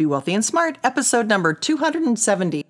Be Wealthy and Smart, episode number 270.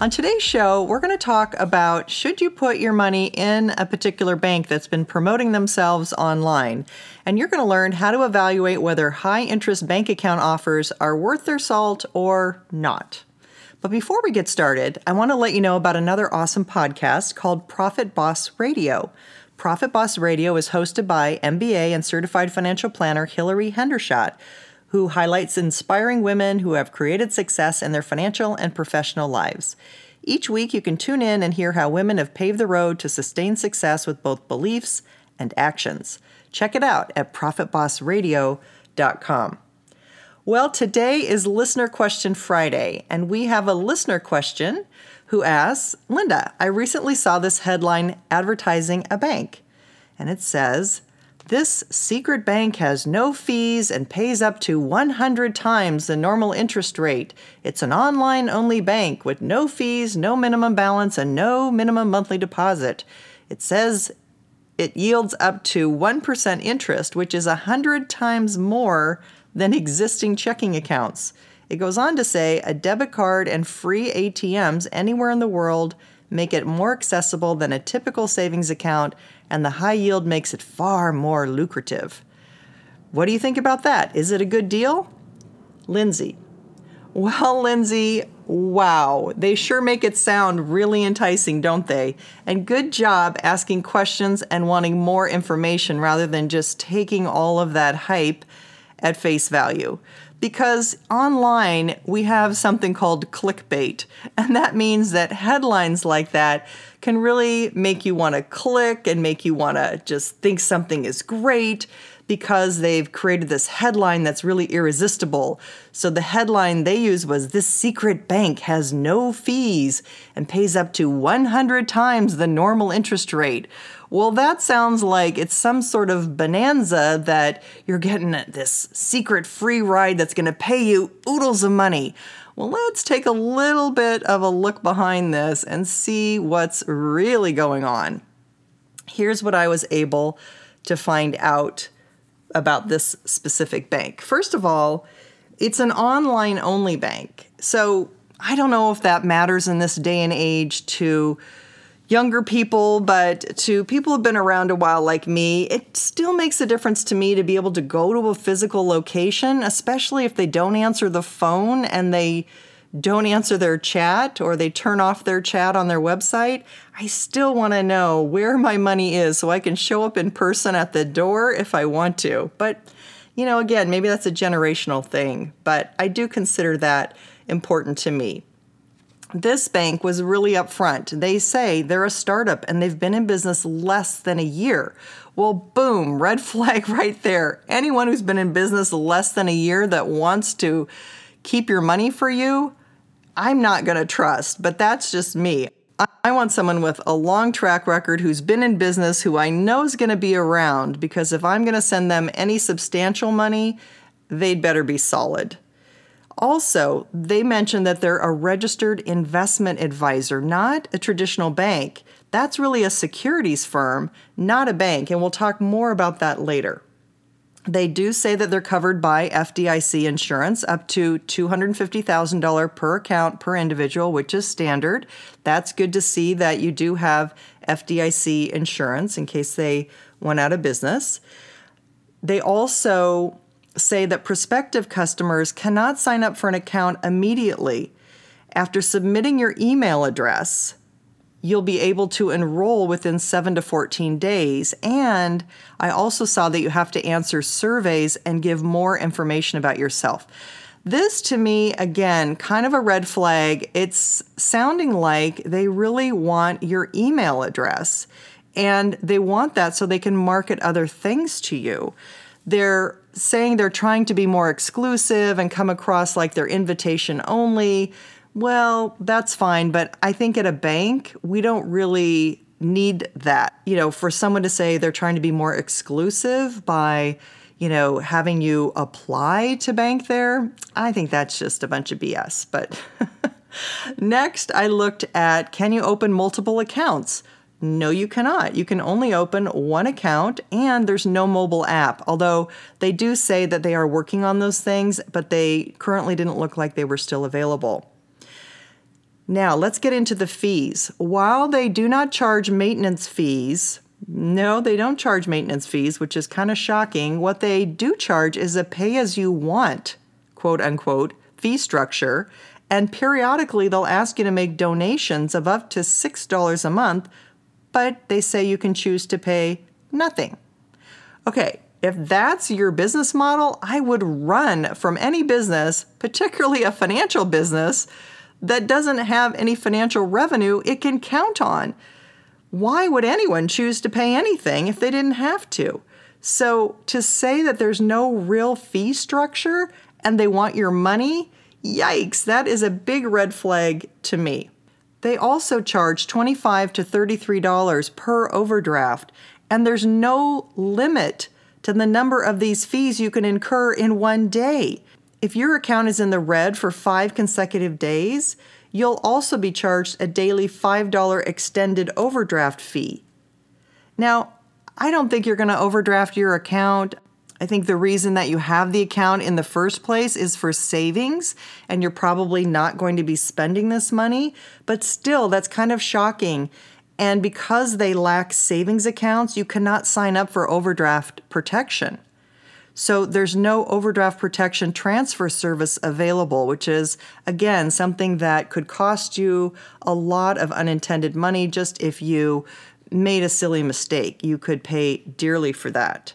On today's show, we're going to talk about should you put your money in a particular bank that's been promoting themselves online. And you're going to learn how to evaluate whether high interest bank account offers are worth their salt or not. But before we get started, I want to let you know about another awesome podcast called Profit Boss Radio. Profit Boss Radio is hosted by MBA and certified financial planner Hilary Hendershott, who highlights inspiring women who have created success in their financial and professional lives. Each week, you can tune in and hear how women have paved the road to sustained success with both beliefs and actions. Check it out at profitbossradio.com. Well, today is Listener Question Friday, and we have a listener question who asks Linda, I recently saw this headline advertising a bank, and it says, This secret bank has no fees and pays up to 100 times the normal interest rate. It's an online only bank with no fees, no minimum balance, and no minimum monthly deposit. It says it yields up to 1% interest, which is 100 times more than existing checking accounts. It goes on to say a debit card and free ATMs anywhere in the world make it more accessible than a typical savings account, and the high yield makes it far more lucrative. What do you think about that? Is it a good deal? Lindsay. Well, Lindsay, wow. They sure make it sound really enticing, don't they? And good job asking questions and wanting more information rather than just taking all of that hype at face value. Because online, we have something called clickbait. And that means that headlines like that can really make you want to click and make you want to just think something is great because they've created this headline that's really irresistible. So the headline they used was This secret bank has no fees and pays up to 100 times the normal interest rate. Well, that sounds like it's some sort of bonanza that you're getting this secret free ride that's going to pay you oodles of money. Well, let's take a little bit of a look behind this and see what's really going on. Here's what I was able to find out about this specific bank. First of all, it's an online only bank. So I don't know if that matters in this day and age to younger people, but to people who've been around a while like me, it still makes a difference to me to be able to go to a physical location, especially if they don't answer the phone and they don't answer their chat or they turn off their chat on their website. I still want to know where my money is so I can show up in person at the door if I want to. But, you know, again, maybe that's a generational thing, but I do consider that important to me. This bank was really upfront. They say they're a startup and they've been in business less than a year. Well, boom, red flag right there. Anyone who's been in business less than a year that wants to keep your money for you, I'm not going to trust, but that's just me. I- want someone with a long track record who's been in business, who I know is going to be around, because if I'm going to send them any substantial money, they'd better be solid. Also, they mentioned that they're a registered investment advisor, not a traditional bank. That's really a securities firm, not a bank, and we'll talk more about that later. They do say that they're covered by FDIC insurance up to $250,000 per account per individual, which is standard. That's good to see that you do have FDIC insurance in case they went out of business. They also say that prospective customers cannot sign up for an account immediately. After submitting your email address, you'll be able to enroll within 7 to 14 days. And I also saw that you have to answer surveys and give more information about yourself. This to me, again, kind of a red flag. It's sounding like they really want your email address and they want that so they can market other things to you. They're saying they're trying to be more exclusive and come across like they're invitation only. Well, that's fine, but I think at a bank, we don't really need that. You know, for someone to say they're trying to be more exclusive by, you know, having you apply to bank there, I think that's just a bunch of BS. But next, I looked at can you open multiple accounts? No, you cannot. You can only open one account, and there's no mobile app. Although they do say that they are working on those things, but they currently didn't look like they were still available. Now, let's get into the fees. While they do not charge maintenance fees, no, they don't charge maintenance fees, which is kind of shocking. What they do charge is a pay as you want, quote unquote, fee structure. And periodically, they'll ask you to make donations of up to $6 a month, but they say you can choose to pay nothing. Okay, if that's your business model, I would run from any business, particularly a financial business, that doesn't have any financial revenue it can count on. Why would anyone choose to pay anything if they didn't have to? So, to say that there's no real fee structure and they want your money, yikes, that is a big red flag to me. They also charge 25 to $33 per overdraft, and there's no limit to the number of these fees you can incur in one day. If your account is in the red for five consecutive days, you'll also be charged a daily $5 extended overdraft fee. Now, I don't think you're going to overdraft your account. I think the reason that you have the account in the first place is for savings, and you're probably not going to be spending this money. But still, that's kind of shocking. And because they lack savings accounts, you cannot sign up for overdraft protection. So there's no overdraft protection transfer service available, which is, again, something that could cost you a lot of unintended money just if you made a silly mistake. You could pay dearly for that.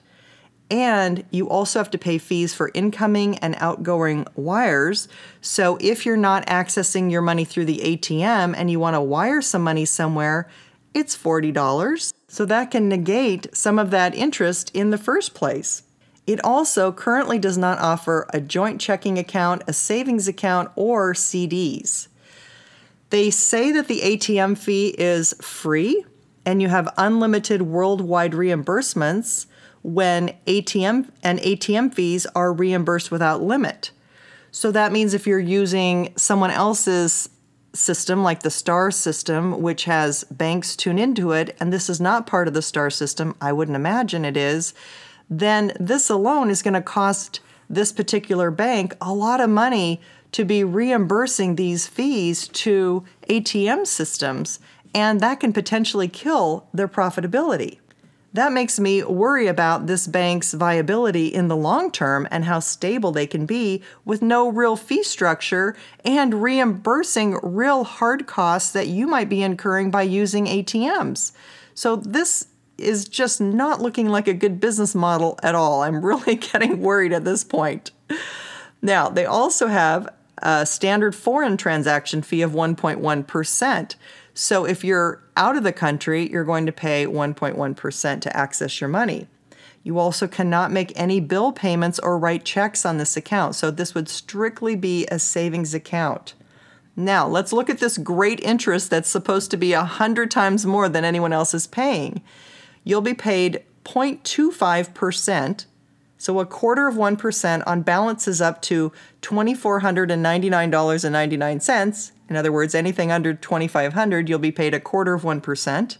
And you also have to pay fees for incoming and outgoing wires. So if you're not accessing your money through the ATM and you want to wire some money somewhere, it's $40. So that can negate some of that interest in the first place. It also currently does not offer a joint checking account, a savings account, or CDs. They say that the ATM fee is free and you have unlimited worldwide reimbursements when ATM and ATM fees are reimbursed without limit. So that means if you're using someone else's system like the STAR system, which has banks tune into it, and this is not part of the STAR system, I wouldn't imagine it is, then this alone is going to cost this particular bank a lot of money to be reimbursing these fees to ATM systems, and that can potentially kill their profitability. That makes me worry about this bank's viability in the long term and how stable they can be with no real fee structure and reimbursing real hard costs that you might be incurring by using ATMs. So, this is just not looking like a good business model at all. I'm really getting worried at this point. Now, they also have a standard foreign transaction fee of 1.1%. So if you're out of the country, you're going to pay 1.1% to access your money. You also cannot make any bill payments or write checks on this account. So this would strictly be a savings account. Now, let's look at this great interest that's supposed to be a 100 times more than anyone else is paying you'll be paid 0.25%, so a quarter of 1% on balances up to $2,499.99. In other words, anything under 2500 you'll be paid a quarter of 1%.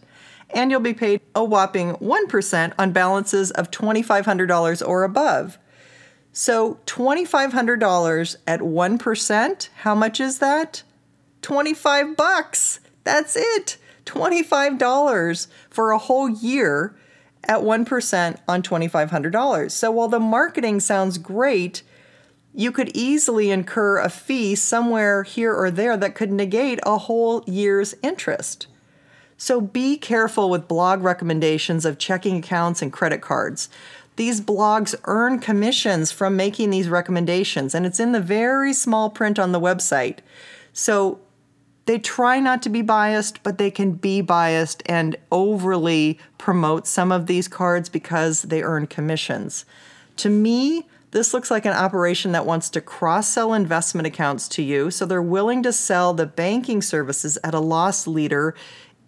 And you'll be paid a whopping 1% on balances of $2,500 or above. So $2,500 at 1%, how much is that? 25 bucks. That's it. $25 for a whole year at 1% on $2,500. So while the marketing sounds great, you could easily incur a fee somewhere here or there that could negate a whole year's interest. So be careful with blog recommendations of checking accounts and credit cards. These blogs earn commissions from making these recommendations, and it's in the very small print on the website. So they try not to be biased, but they can be biased and overly promote some of these cards because they earn commissions. To me, this looks like an operation that wants to cross sell investment accounts to you, so they're willing to sell the banking services at a loss leader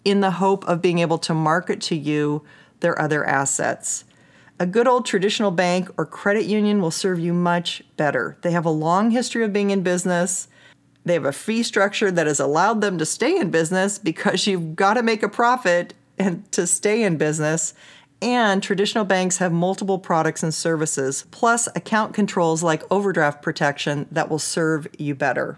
in the hope of being able to market to you their other assets. A good old traditional bank or credit union will serve you much better. They have a long history of being in business. They have a fee structure that has allowed them to stay in business because you've got to make a profit and to stay in business. And traditional banks have multiple products and services, plus account controls like overdraft protection that will serve you better.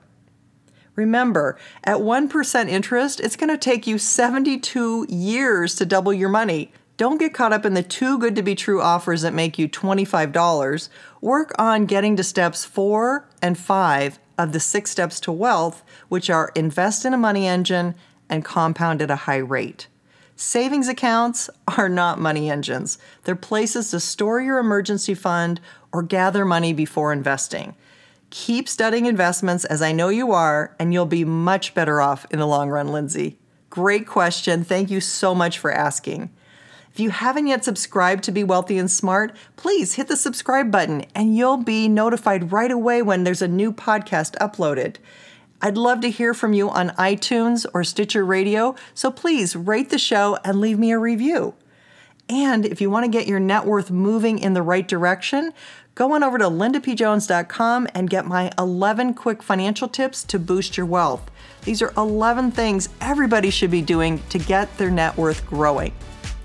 Remember, at 1% interest, it's going to take you 72 years to double your money. Don't get caught up in the too good to be true offers that make you $25. Work on getting to steps four and five of the six steps to wealth, which are invest in a money engine and compound at a high rate. Savings accounts are not money engines. They're places to store your emergency fund or gather money before investing. Keep studying investments as I know you are, and you'll be much better off in the long run, Lindsay. Great question. Thank you so much for asking. If you haven't yet subscribed to Be Wealthy and Smart, please hit the subscribe button and you'll be notified right away when there's a new podcast uploaded. I'd love to hear from you on iTunes or Stitcher Radio, so please rate the show and leave me a review. And if you want to get your net worth moving in the right direction, go on over to lindapjones.com and get my 11 quick financial tips to boost your wealth. These are 11 things everybody should be doing to get their net worth growing.